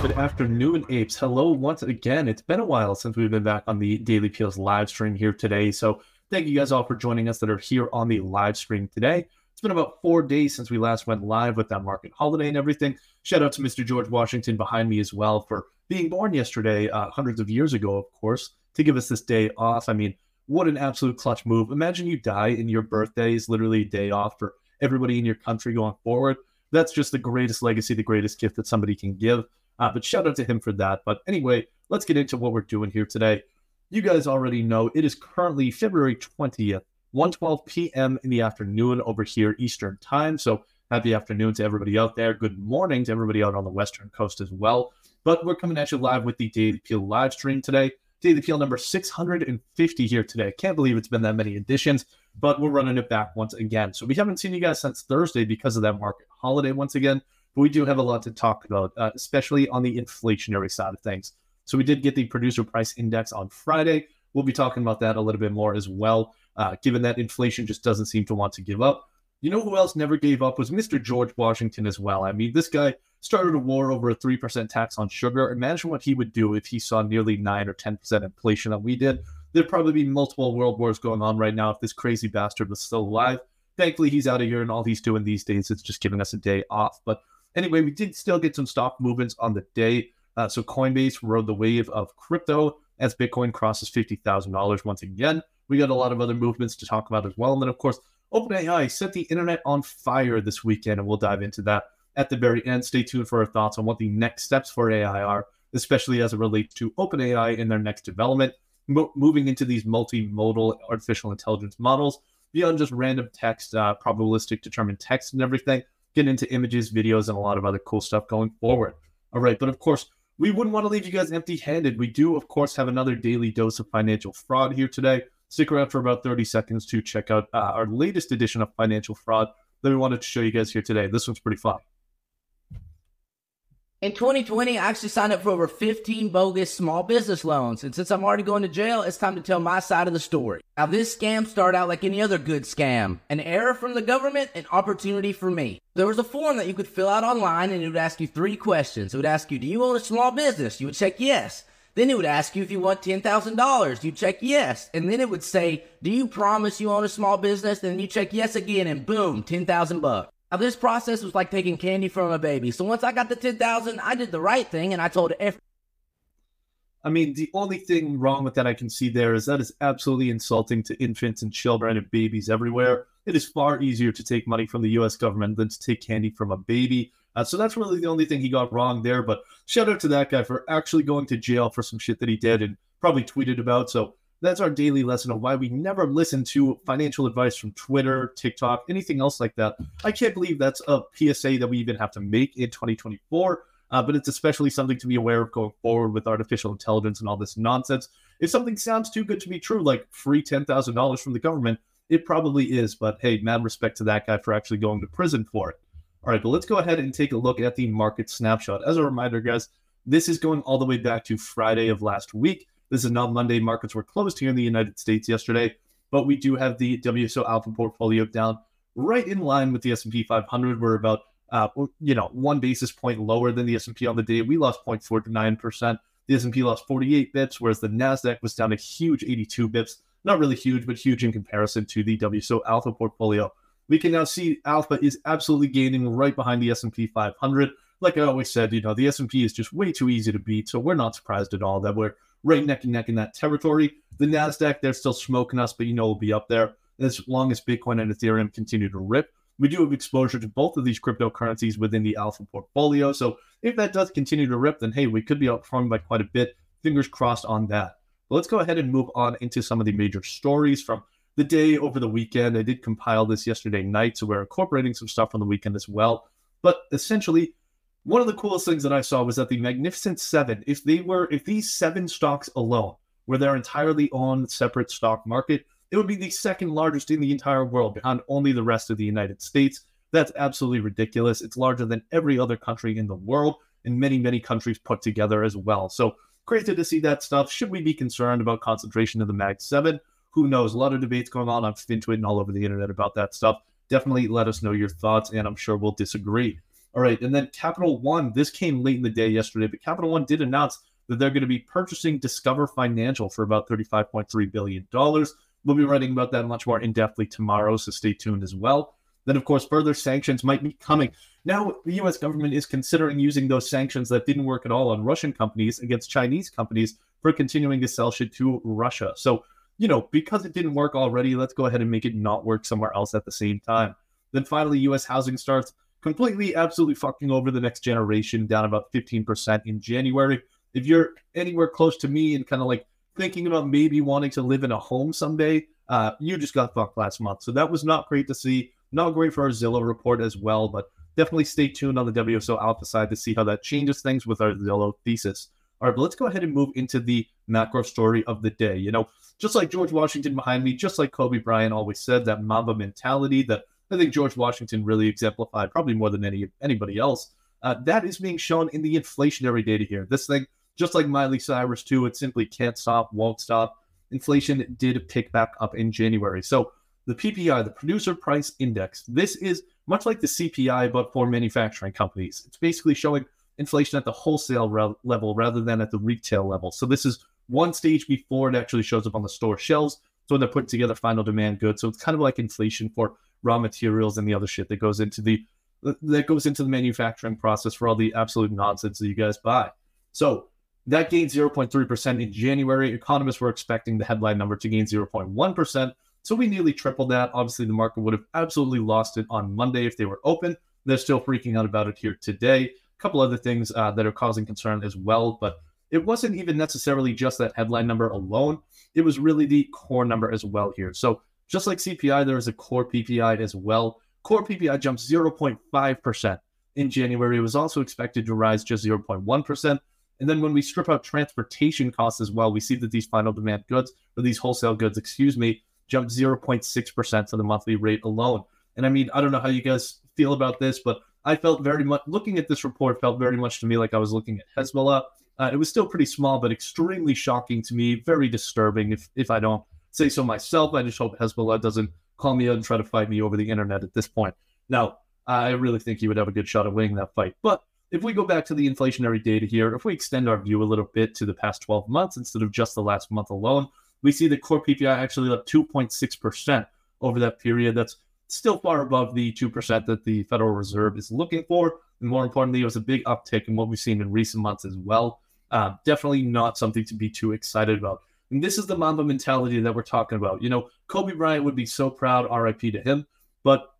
Good afternoon, apes. Hello once again. It's been a while since we've been back on the Daily Peels live stream here today. So thank you guys all for joining us that are here on the live stream today. It's been about four days since we last went live with that market holiday and everything. Shout out to Mr. George Washington behind me as well for being born yesterday, uh, hundreds of years ago, of course, to give us this day off. I mean, what an absolute clutch move. Imagine you die and your birthday is literally a day off for everybody in your country going forward. That's just the greatest legacy, the greatest gift that somebody can give. Uh, but shout out to him for that. But anyway, let's get into what we're doing here today. You guys already know it is currently February 20th, 1:12 p.m. in the afternoon over here Eastern Time. So happy afternoon to everybody out there. Good morning to everybody out on the Western Coast as well. But we're coming at you live with the Daily Peel live stream today. Daily Peel number 650 here today. I Can't believe it's been that many editions, but we're running it back once again. So we haven't seen you guys since Thursday because of that market holiday once again. But we do have a lot to talk about, uh, especially on the inflationary side of things. So we did get the producer price index on Friday. We'll be talking about that a little bit more as well, uh, given that inflation just doesn't seem to want to give up. You know who else never gave up was Mr. George Washington as well. I mean, this guy started a war over a 3% tax on sugar. Imagine what he would do if he saw nearly 9 or 10% inflation that we did. There'd probably be multiple world wars going on right now if this crazy bastard was still alive. Thankfully, he's out of here, and all he's doing these days is just giving us a day off. But Anyway, we did still get some stock movements on the day. Uh, so Coinbase rode the wave of crypto as Bitcoin crosses $50,000 once again. We got a lot of other movements to talk about as well. And then, of course, OpenAI set the internet on fire this weekend, and we'll dive into that at the very end. Stay tuned for our thoughts on what the next steps for AI are, especially as it relates to OpenAI in their next development, Mo- moving into these multimodal artificial intelligence models beyond just random text, uh, probabilistic determined text, and everything get into images, videos, and a lot of other cool stuff going forward. All right, but of course, we wouldn't want to leave you guys empty handed. We do, of course, have another daily dose of financial fraud here today. Stick around for about 30 seconds to check out uh, our latest edition of Financial Fraud that we wanted to show you guys here today. This one's pretty fun. In 2020, I actually signed up for over 15 bogus small business loans. And since I'm already going to jail, it's time to tell my side of the story. Now, this scam started out like any other good scam an error from the government, an opportunity for me. There was a form that you could fill out online, and it would ask you three questions. It would ask you, Do you own a small business? You would check yes. Then it would ask you if you want $10,000. You check yes. And then it would say, Do you promise you own a small business? And you check yes again, and boom, 10,000 bucks. This process was like taking candy from a baby. So once I got the 10,000, I did the right thing and I told every. I mean, the only thing wrong with that I can see there is that is absolutely insulting to infants and children and babies everywhere. It is far easier to take money from the US government than to take candy from a baby. Uh, so that's really the only thing he got wrong there. But shout out to that guy for actually going to jail for some shit that he did and probably tweeted about. So that's our daily lesson of why we never listen to financial advice from Twitter, TikTok, anything else like that. I can't believe that's a PSA that we even have to make in 2024. Uh, but it's especially something to be aware of going forward with artificial intelligence and all this nonsense. If something sounds too good to be true, like free $10,000 from the government, it probably is. But hey, mad respect to that guy for actually going to prison for it. All right, but let's go ahead and take a look at the market snapshot. As a reminder, guys, this is going all the way back to Friday of last week. This is not Monday. Markets were closed here in the United States yesterday, but we do have the WSO Alpha portfolio down right in line with the S&P 500. We're about uh, you know one basis point lower than the S&P on the day. We lost 0.49 percent. The S&P lost 48 bips, whereas the Nasdaq was down a huge 82 bips. Not really huge, but huge in comparison to the WSO Alpha portfolio. We can now see Alpha is absolutely gaining right behind the S&P 500. Like I always said, you know the S&P is just way too easy to beat, so we're not surprised at all that we're right neck and neck in that territory. The NASDAQ, they're still smoking us, but you know we'll be up there as long as Bitcoin and Ethereum continue to rip. We do have exposure to both of these cryptocurrencies within the Alpha portfolio. So if that does continue to rip, then hey, we could be outperforming by quite a bit. Fingers crossed on that. But let's go ahead and move on into some of the major stories from the day over the weekend. I did compile this yesterday night, so we're incorporating some stuff from the weekend as well. But essentially, one of the coolest things that I saw was that the Magnificent Seven, if they were, if these seven stocks alone were their entirely own separate stock market, it would be the second largest in the entire world behind only the rest of the United States. That's absolutely ridiculous. It's larger than every other country in the world and many, many countries put together as well. So crazy to see that stuff. Should we be concerned about concentration of the Mag 7? Who knows? A lot of debates going on on FinTwit and all over the internet about that stuff. Definitely let us know your thoughts, and I'm sure we'll disagree. All right, and then Capital One, this came late in the day yesterday, but Capital One did announce that they're going to be purchasing Discover Financial for about $35.3 billion. We'll be writing about that much more in depthly tomorrow, so stay tuned as well. Then, of course, further sanctions might be coming. Now, the US government is considering using those sanctions that didn't work at all on Russian companies against Chinese companies for continuing to sell shit to Russia. So, you know, because it didn't work already, let's go ahead and make it not work somewhere else at the same time. Then finally, US housing starts completely, absolutely fucking over the next generation, down about 15% in January if you're anywhere close to me and kind of like thinking about maybe wanting to live in a home someday, uh, you just got fucked last month. So that was not great to see. Not great for our Zillow report as well, but definitely stay tuned on the WSO Alpha side to see how that changes things with our Zillow thesis. All right, but let's go ahead and move into the macro story of the day. You know, just like George Washington behind me, just like Kobe Bryant always said, that Mamba mentality that I think George Washington really exemplified, probably more than any anybody else. Uh, that is being shown in the inflationary data here. This thing just like Miley Cyrus, too, it simply can't stop, won't stop. Inflation did pick back up in January. So the PPI, the Producer Price Index, this is much like the CPI, but for manufacturing companies. It's basically showing inflation at the wholesale re- level rather than at the retail level. So this is one stage before it actually shows up on the store shelves. So when they're putting together final demand goods. So it's kind of like inflation for raw materials and the other shit that goes into the that goes into the manufacturing process for all the absolute nonsense that you guys buy. So that gained 0.3% in January. Economists were expecting the headline number to gain 0.1%. So we nearly tripled that. Obviously, the market would have absolutely lost it on Monday if they were open. They're still freaking out about it here today. A couple other things uh, that are causing concern as well, but it wasn't even necessarily just that headline number alone. It was really the core number as well here. So just like CPI, there is a core PPI as well. Core PPI jumped 0.5% in January. It was also expected to rise just 0.1%. And then when we strip out transportation costs as well, we see that these final demand goods, or these wholesale goods, excuse me, jumped 0.6% to the monthly rate alone. And I mean, I don't know how you guys feel about this, but I felt very much, looking at this report, felt very much to me like I was looking at Hasbulla. Uh, it was still pretty small, but extremely shocking to me, very disturbing if, if I don't say so myself. I just hope Hasbulla doesn't call me out and try to fight me over the internet at this point. Now, I really think he would have a good shot at winning that fight. But if we go back to the inflationary data here, if we extend our view a little bit to the past 12 months instead of just the last month alone, we see the core PPI actually up 2.6% over that period. That's still far above the 2% that the Federal Reserve is looking for. And more importantly, it was a big uptick in what we've seen in recent months as well. Uh, definitely not something to be too excited about. And this is the Mamba mentality that we're talking about. You know, Kobe Bryant would be so proud, RIP to him. But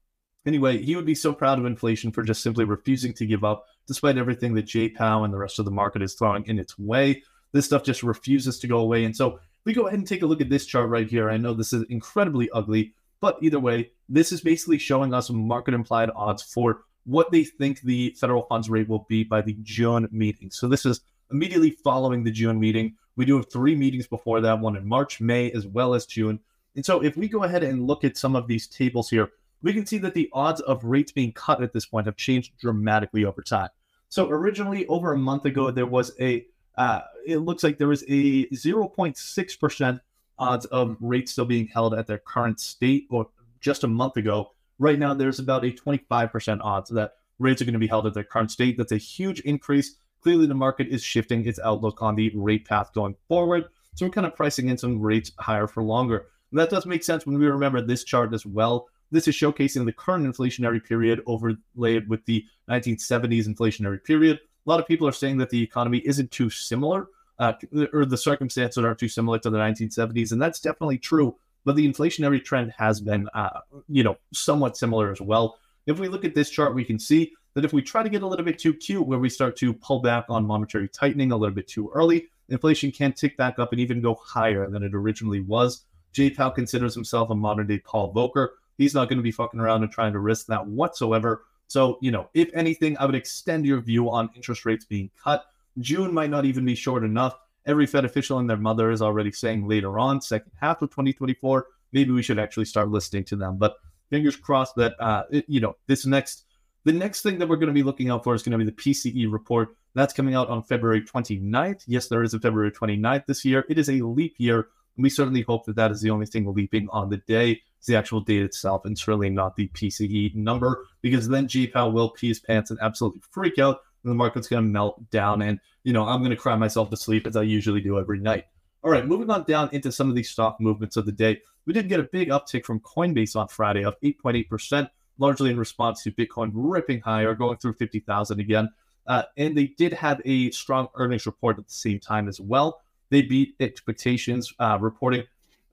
anyway, he would be so proud of inflation for just simply refusing to give up despite everything that J Powell and the rest of the market is throwing in its way. This stuff just refuses to go away. And so we go ahead and take a look at this chart right here. I know this is incredibly ugly, but either way, this is basically showing us market implied odds for what they think the federal funds rate will be by the June meeting. So this is immediately following the June meeting. We do have three meetings before that, one in March, May, as well as June. And so if we go ahead and look at some of these tables here, we can see that the odds of rates being cut at this point have changed dramatically over time. So originally, over a month ago, there was a uh, it looks like there was a 0.6% odds of rates still being held at their current state, or just a month ago. Right now, there's about a 25% odds that rates are going to be held at their current state. That's a huge increase. Clearly, the market is shifting its outlook on the rate path going forward. So we're kind of pricing in some rates higher for longer. And that does make sense when we remember this chart as well. This is showcasing the current inflationary period overlaid with the 1970s inflationary period. A lot of people are saying that the economy isn't too similar, uh, or the circumstances aren't too similar to the 1970s, and that's definitely true. But the inflationary trend has been, uh, you know, somewhat similar as well. If we look at this chart, we can see that if we try to get a little bit too cute, where we start to pull back on monetary tightening a little bit too early, inflation can tick back up and even go higher than it originally was. Jay Powell considers himself a modern day Paul Volcker. He's not going to be fucking around and trying to risk that whatsoever. So, you know, if anything, I would extend your view on interest rates being cut. June might not even be short enough. Every Fed official and their mother is already saying later on, second half of 2024, maybe we should actually start listening to them. But fingers crossed that, uh, it, you know, this next, the next thing that we're going to be looking out for is going to be the PCE report. That's coming out on February 29th. Yes, there is a February 29th this year. It is a leap year. We certainly hope that that is the only thing leaping on the day. is the actual date itself and certainly not the PCE number because then Powell will pee his pants and absolutely freak out and the market's going to melt down. And, you know, I'm going to cry myself to sleep as I usually do every night. All right, moving on down into some of these stock movements of the day. We did get a big uptick from Coinbase on Friday of 8.8%, largely in response to Bitcoin ripping higher, going through 50,000 again. Uh, and they did have a strong earnings report at the same time as well. They beat expectations, uh, reporting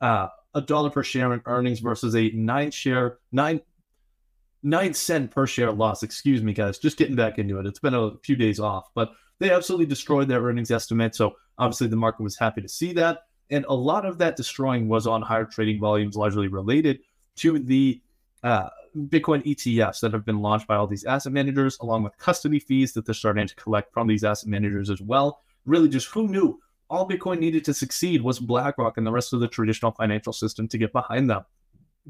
uh, a dollar per share in earnings versus a nine share, nine nine cent per share loss. Excuse me, guys. Just getting back into it. It's been a few days off, but they absolutely destroyed their earnings estimate. So obviously the market was happy to see that. And a lot of that destroying was on higher trading volumes, largely related to the uh, Bitcoin ETFs that have been launched by all these asset managers, along with custody fees that they're starting to collect from these asset managers as well. Really, just who knew all Bitcoin needed to succeed was BlackRock and the rest of the traditional financial system to get behind them.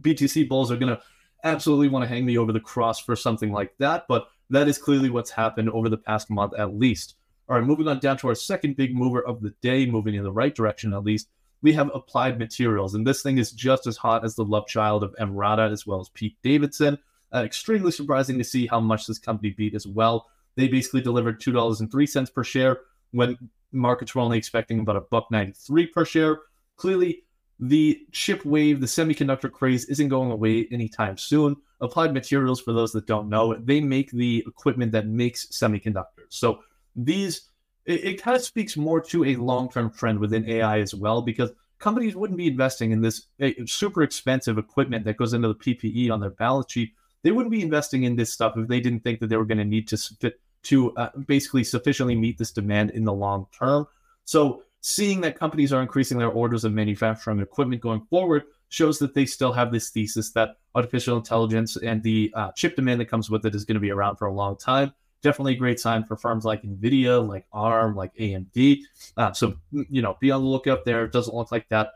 BTC bulls are going to absolutely want to hang me over the cross for something like that, but that is clearly what's happened over the past month at least. All right, moving on down to our second big mover of the day, moving in the right direction at least. We have applied materials, and this thing is just as hot as the love child of Emrata as well as Pete Davidson. Uh, extremely surprising to see how much this company beat as well. They basically delivered two dollars and three cents per share when markets were only expecting about a buck ninety three per share. Clearly, the chip wave, the semiconductor craze isn't going away anytime soon. Applied Materials, for those that don't know, they make the equipment that makes semiconductors. So these, it, it kind of speaks more to a long term trend within AI as well, because companies wouldn't be investing in this super expensive equipment that goes into the PPE on their balance sheet. They wouldn't be investing in this stuff if they didn't think that they were going to need to to uh, basically sufficiently meet this demand in the long term. So seeing that companies are increasing their orders of manufacturing equipment going forward shows that they still have this thesis that artificial intelligence and the uh, chip demand that comes with it is going to be around for a long time. Definitely a great sign for firms like Nvidia, like ARM, like AMD. Uh, so you know, be on the lookout there. It doesn't look like that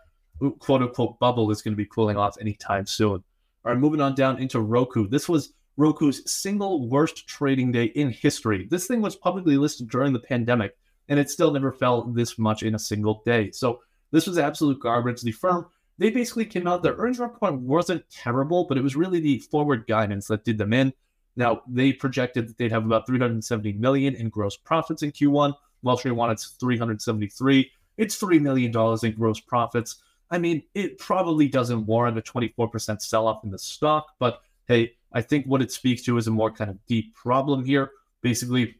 quote unquote bubble is going to be cooling off anytime soon. All right, moving on down into Roku. This was Roku's single worst trading day in history. This thing was publicly listed during the pandemic and it still never fell this much in a single day. So this was absolute garbage. The firm they basically came out. Their earnings report wasn't terrible, but it was really the forward guidance that did them in. Now they projected that they'd have about 370 million in gross profits in Q1. Wall Street wanted 373. It's three million dollars in gross profits. I mean, it probably doesn't warrant a 24% sell-off in the stock, but hey, I think what it speaks to is a more kind of deep problem here. Basically,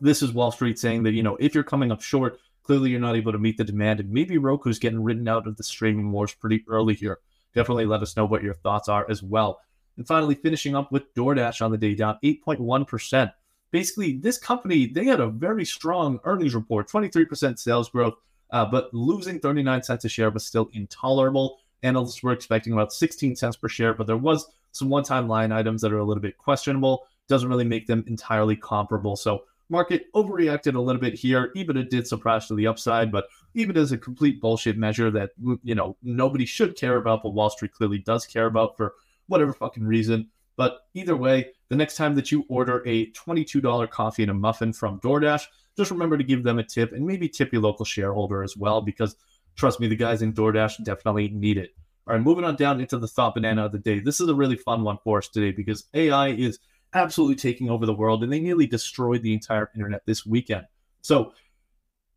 this is Wall Street saying that, you know, if you're coming up short, clearly you're not able to meet the demand. And maybe Roku's getting written out of the streaming wars pretty early here. Definitely let us know what your thoughts are as well. And finally, finishing up with DoorDash on the day, down 8.1%. Basically, this company, they had a very strong earnings report, 23% sales growth, uh, but losing 39 cents a share was still intolerable. Analysts were expecting about 16 cents per share, but there was some one-time line items that are a little bit questionable. Doesn't really make them entirely comparable. So market overreacted a little bit here. EBITDA did surprise to the upside, but EBITDA is a complete bullshit measure that you know nobody should care about, but Wall Street clearly does care about for whatever fucking reason. But either way, the next time that you order a $22 coffee and a muffin from DoorDash, just remember to give them a tip and maybe tip your local shareholder as well, because trust me, the guys in DoorDash definitely need it. All right, moving on down into the thought banana of the day. This is a really fun one for us today because AI is absolutely taking over the world, and they nearly destroyed the entire internet this weekend. So,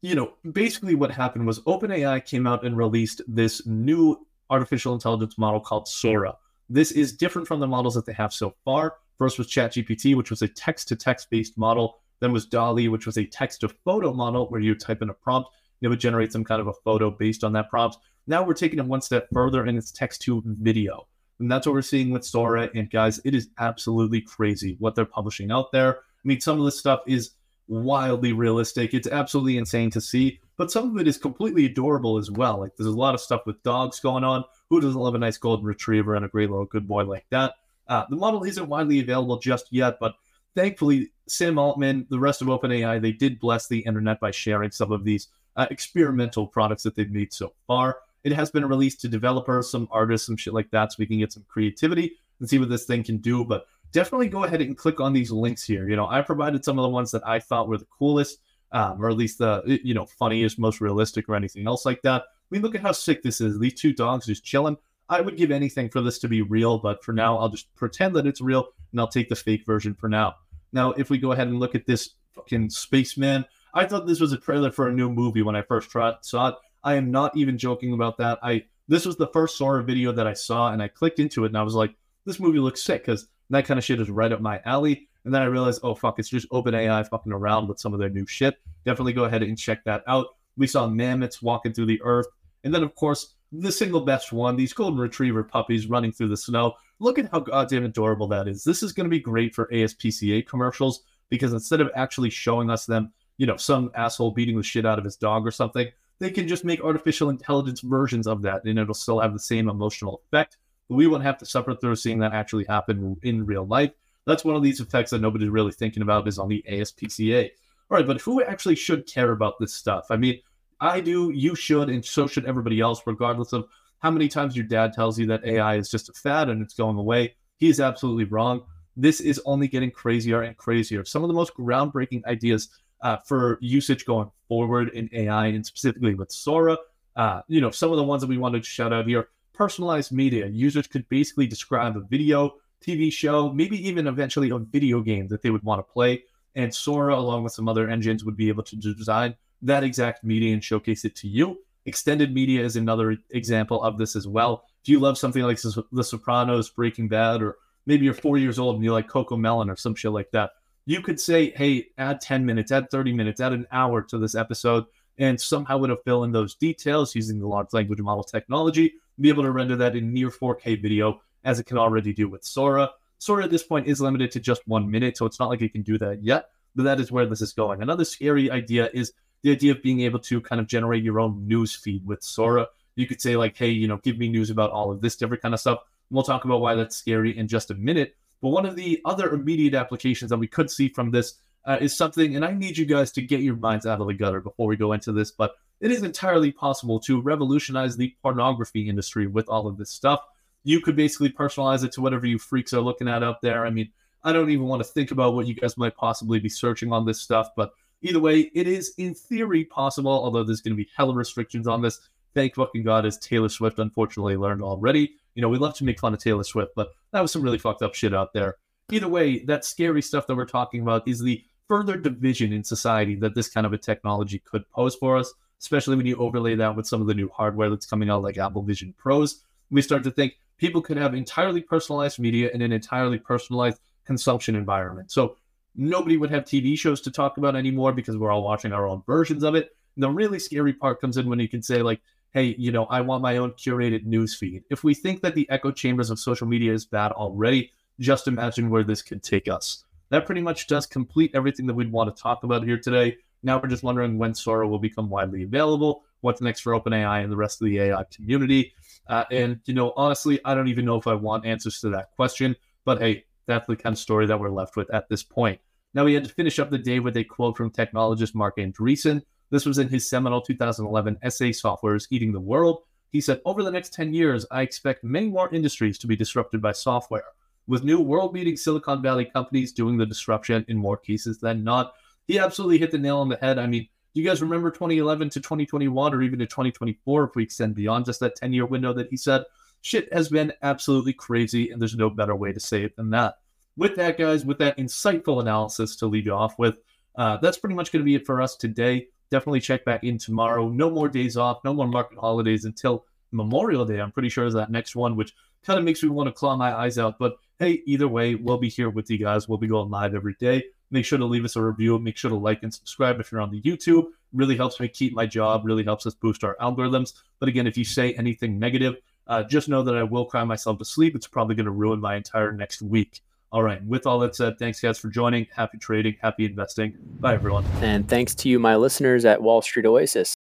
you know, basically what happened was OpenAI came out and released this new artificial intelligence model called Sora. This is different from the models that they have so far. First was ChatGPT, which was a text to text based model. Then was DALL-E, which was a text to photo model where you type in a prompt, and it would generate some kind of a photo based on that prompt. Now we're taking it one step further and it's text to video. And that's what we're seeing with Sora. And guys, it is absolutely crazy what they're publishing out there. I mean, some of this stuff is wildly realistic. It's absolutely insane to see, but some of it is completely adorable as well. Like there's a lot of stuff with dogs going on. Who doesn't love a nice golden retriever and a great little good boy like that? Uh, the model isn't widely available just yet, but thankfully, Sam Altman, the rest of OpenAI, they did bless the internet by sharing some of these uh, experimental products that they've made so far. It has been released to developers, some artists, some shit like that, so we can get some creativity and see what this thing can do. But definitely go ahead and click on these links here. You know, I provided some of the ones that I thought were the coolest, um, or at least the you know funniest, most realistic, or anything else like that. I mean, look at how sick this is. These two dogs just chilling. I would give anything for this to be real, but for now, I'll just pretend that it's real and I'll take the fake version for now. Now, if we go ahead and look at this fucking spaceman, I thought this was a trailer for a new movie when I first tried, saw it. I am not even joking about that. I this was the first Sora video that I saw, and I clicked into it, and I was like, this movie looks sick because that kind of shit is right up my alley. And then I realized, oh fuck, it's just OpenAI fucking around with some of their new shit. Definitely go ahead and check that out. We saw mammoths walking through the earth, and then of course the single best one, these golden retriever puppies running through the snow. Look at how goddamn adorable that is. This is going to be great for ASPCA commercials because instead of actually showing us them, you know, some asshole beating the shit out of his dog or something, they can just make artificial intelligence versions of that and it'll still have the same emotional effect. But we won't have to suffer through seeing that actually happen in real life. That's one of these effects that nobody's really thinking about is on the ASPCA. All right, but who actually should care about this stuff? I mean, I do, you should, and so should everybody else, regardless of how many times your dad tells you that AI is just a fad and it's going away. He is absolutely wrong. This is only getting crazier and crazier. Some of the most groundbreaking ideas uh, for usage going forward in AI and specifically with Sora. Uh, you know, some of the ones that we wanted to shout out here personalized media. Users could basically describe a video, TV show, maybe even eventually a video game that they would want to play. And Sora, along with some other engines, would be able to design that exact media and showcase it to you. Extended media is another example of this as well. If you love something like The Sopranos, Breaking Bad, or maybe you're four years old and you like CoComelon or some shit like that, you could say, hey, add 10 minutes, add 30 minutes, add an hour to this episode, and somehow it'll fill in those details using the large language model technology, be able to render that in near 4K video as it can already do with Sora. Sora at this point is limited to just one minute, so it's not like it can do that yet, but that is where this is going. Another scary idea is the idea of being able to kind of generate your own news feed with Sora. You could say, like, hey, you know, give me news about all of this different kind of stuff. We'll talk about why that's scary in just a minute. But one of the other immediate applications that we could see from this uh, is something, and I need you guys to get your minds out of the gutter before we go into this, but it is entirely possible to revolutionize the pornography industry with all of this stuff. You could basically personalize it to whatever you freaks are looking at out there. I mean, I don't even want to think about what you guys might possibly be searching on this stuff, but either way, it is in theory possible, although there's going to be hella restrictions on this. Thank fucking God, as Taylor Swift unfortunately learned already. You know, we love to make fun of Taylor Swift, but that was some really fucked up shit out there. Either way, that scary stuff that we're talking about is the further division in society that this kind of a technology could pose for us, especially when you overlay that with some of the new hardware that's coming out, like Apple Vision Pros. We start to think people could have entirely personalized media in an entirely personalized consumption environment. So nobody would have TV shows to talk about anymore because we're all watching our own versions of it. And the really scary part comes in when you can say, like, hey, you know, I want my own curated news feed. If we think that the echo chambers of social media is bad already, just imagine where this could take us. That pretty much does complete everything that we'd want to talk about here today. Now we're just wondering when Sora will become widely available, what's next for OpenAI and the rest of the AI community. Uh, and, you know, honestly, I don't even know if I want answers to that question, but hey, that's the kind of story that we're left with at this point. Now, we had to finish up the day with a quote from technologist Marc Andreessen, this was in his seminal 2011 essay, Software is Eating the World. He said, Over the next 10 years, I expect many more industries to be disrupted by software, with new world beating Silicon Valley companies doing the disruption in more cases than not. He absolutely hit the nail on the head. I mean, do you guys remember 2011 to 2021 or even to 2024 if we extend beyond just that 10 year window that he said? Shit has been absolutely crazy, and there's no better way to say it than that. With that, guys, with that insightful analysis to lead you off with, uh, that's pretty much going to be it for us today definitely check back in tomorrow. No more days off, no more market holidays until Memorial Day. I'm pretty sure is that next one, which kind of makes me want to claw my eyes out. But hey, either way, we'll be here with you guys. We'll be going live every day. Make sure to leave us a review. Make sure to like and subscribe if you're on the YouTube. Really helps me keep my job. Really helps us boost our algorithms. But again, if you say anything negative, uh, just know that I will cry myself to sleep. It's probably going to ruin my entire next week. All right. With all that said, thanks guys for joining. Happy trading. Happy investing. Bye, everyone. And thanks to you, my listeners at Wall Street Oasis.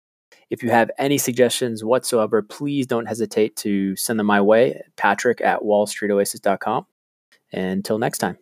If you have any suggestions whatsoever, please don't hesitate to send them my way, patrick at wallstreetoasis.com. Until next time.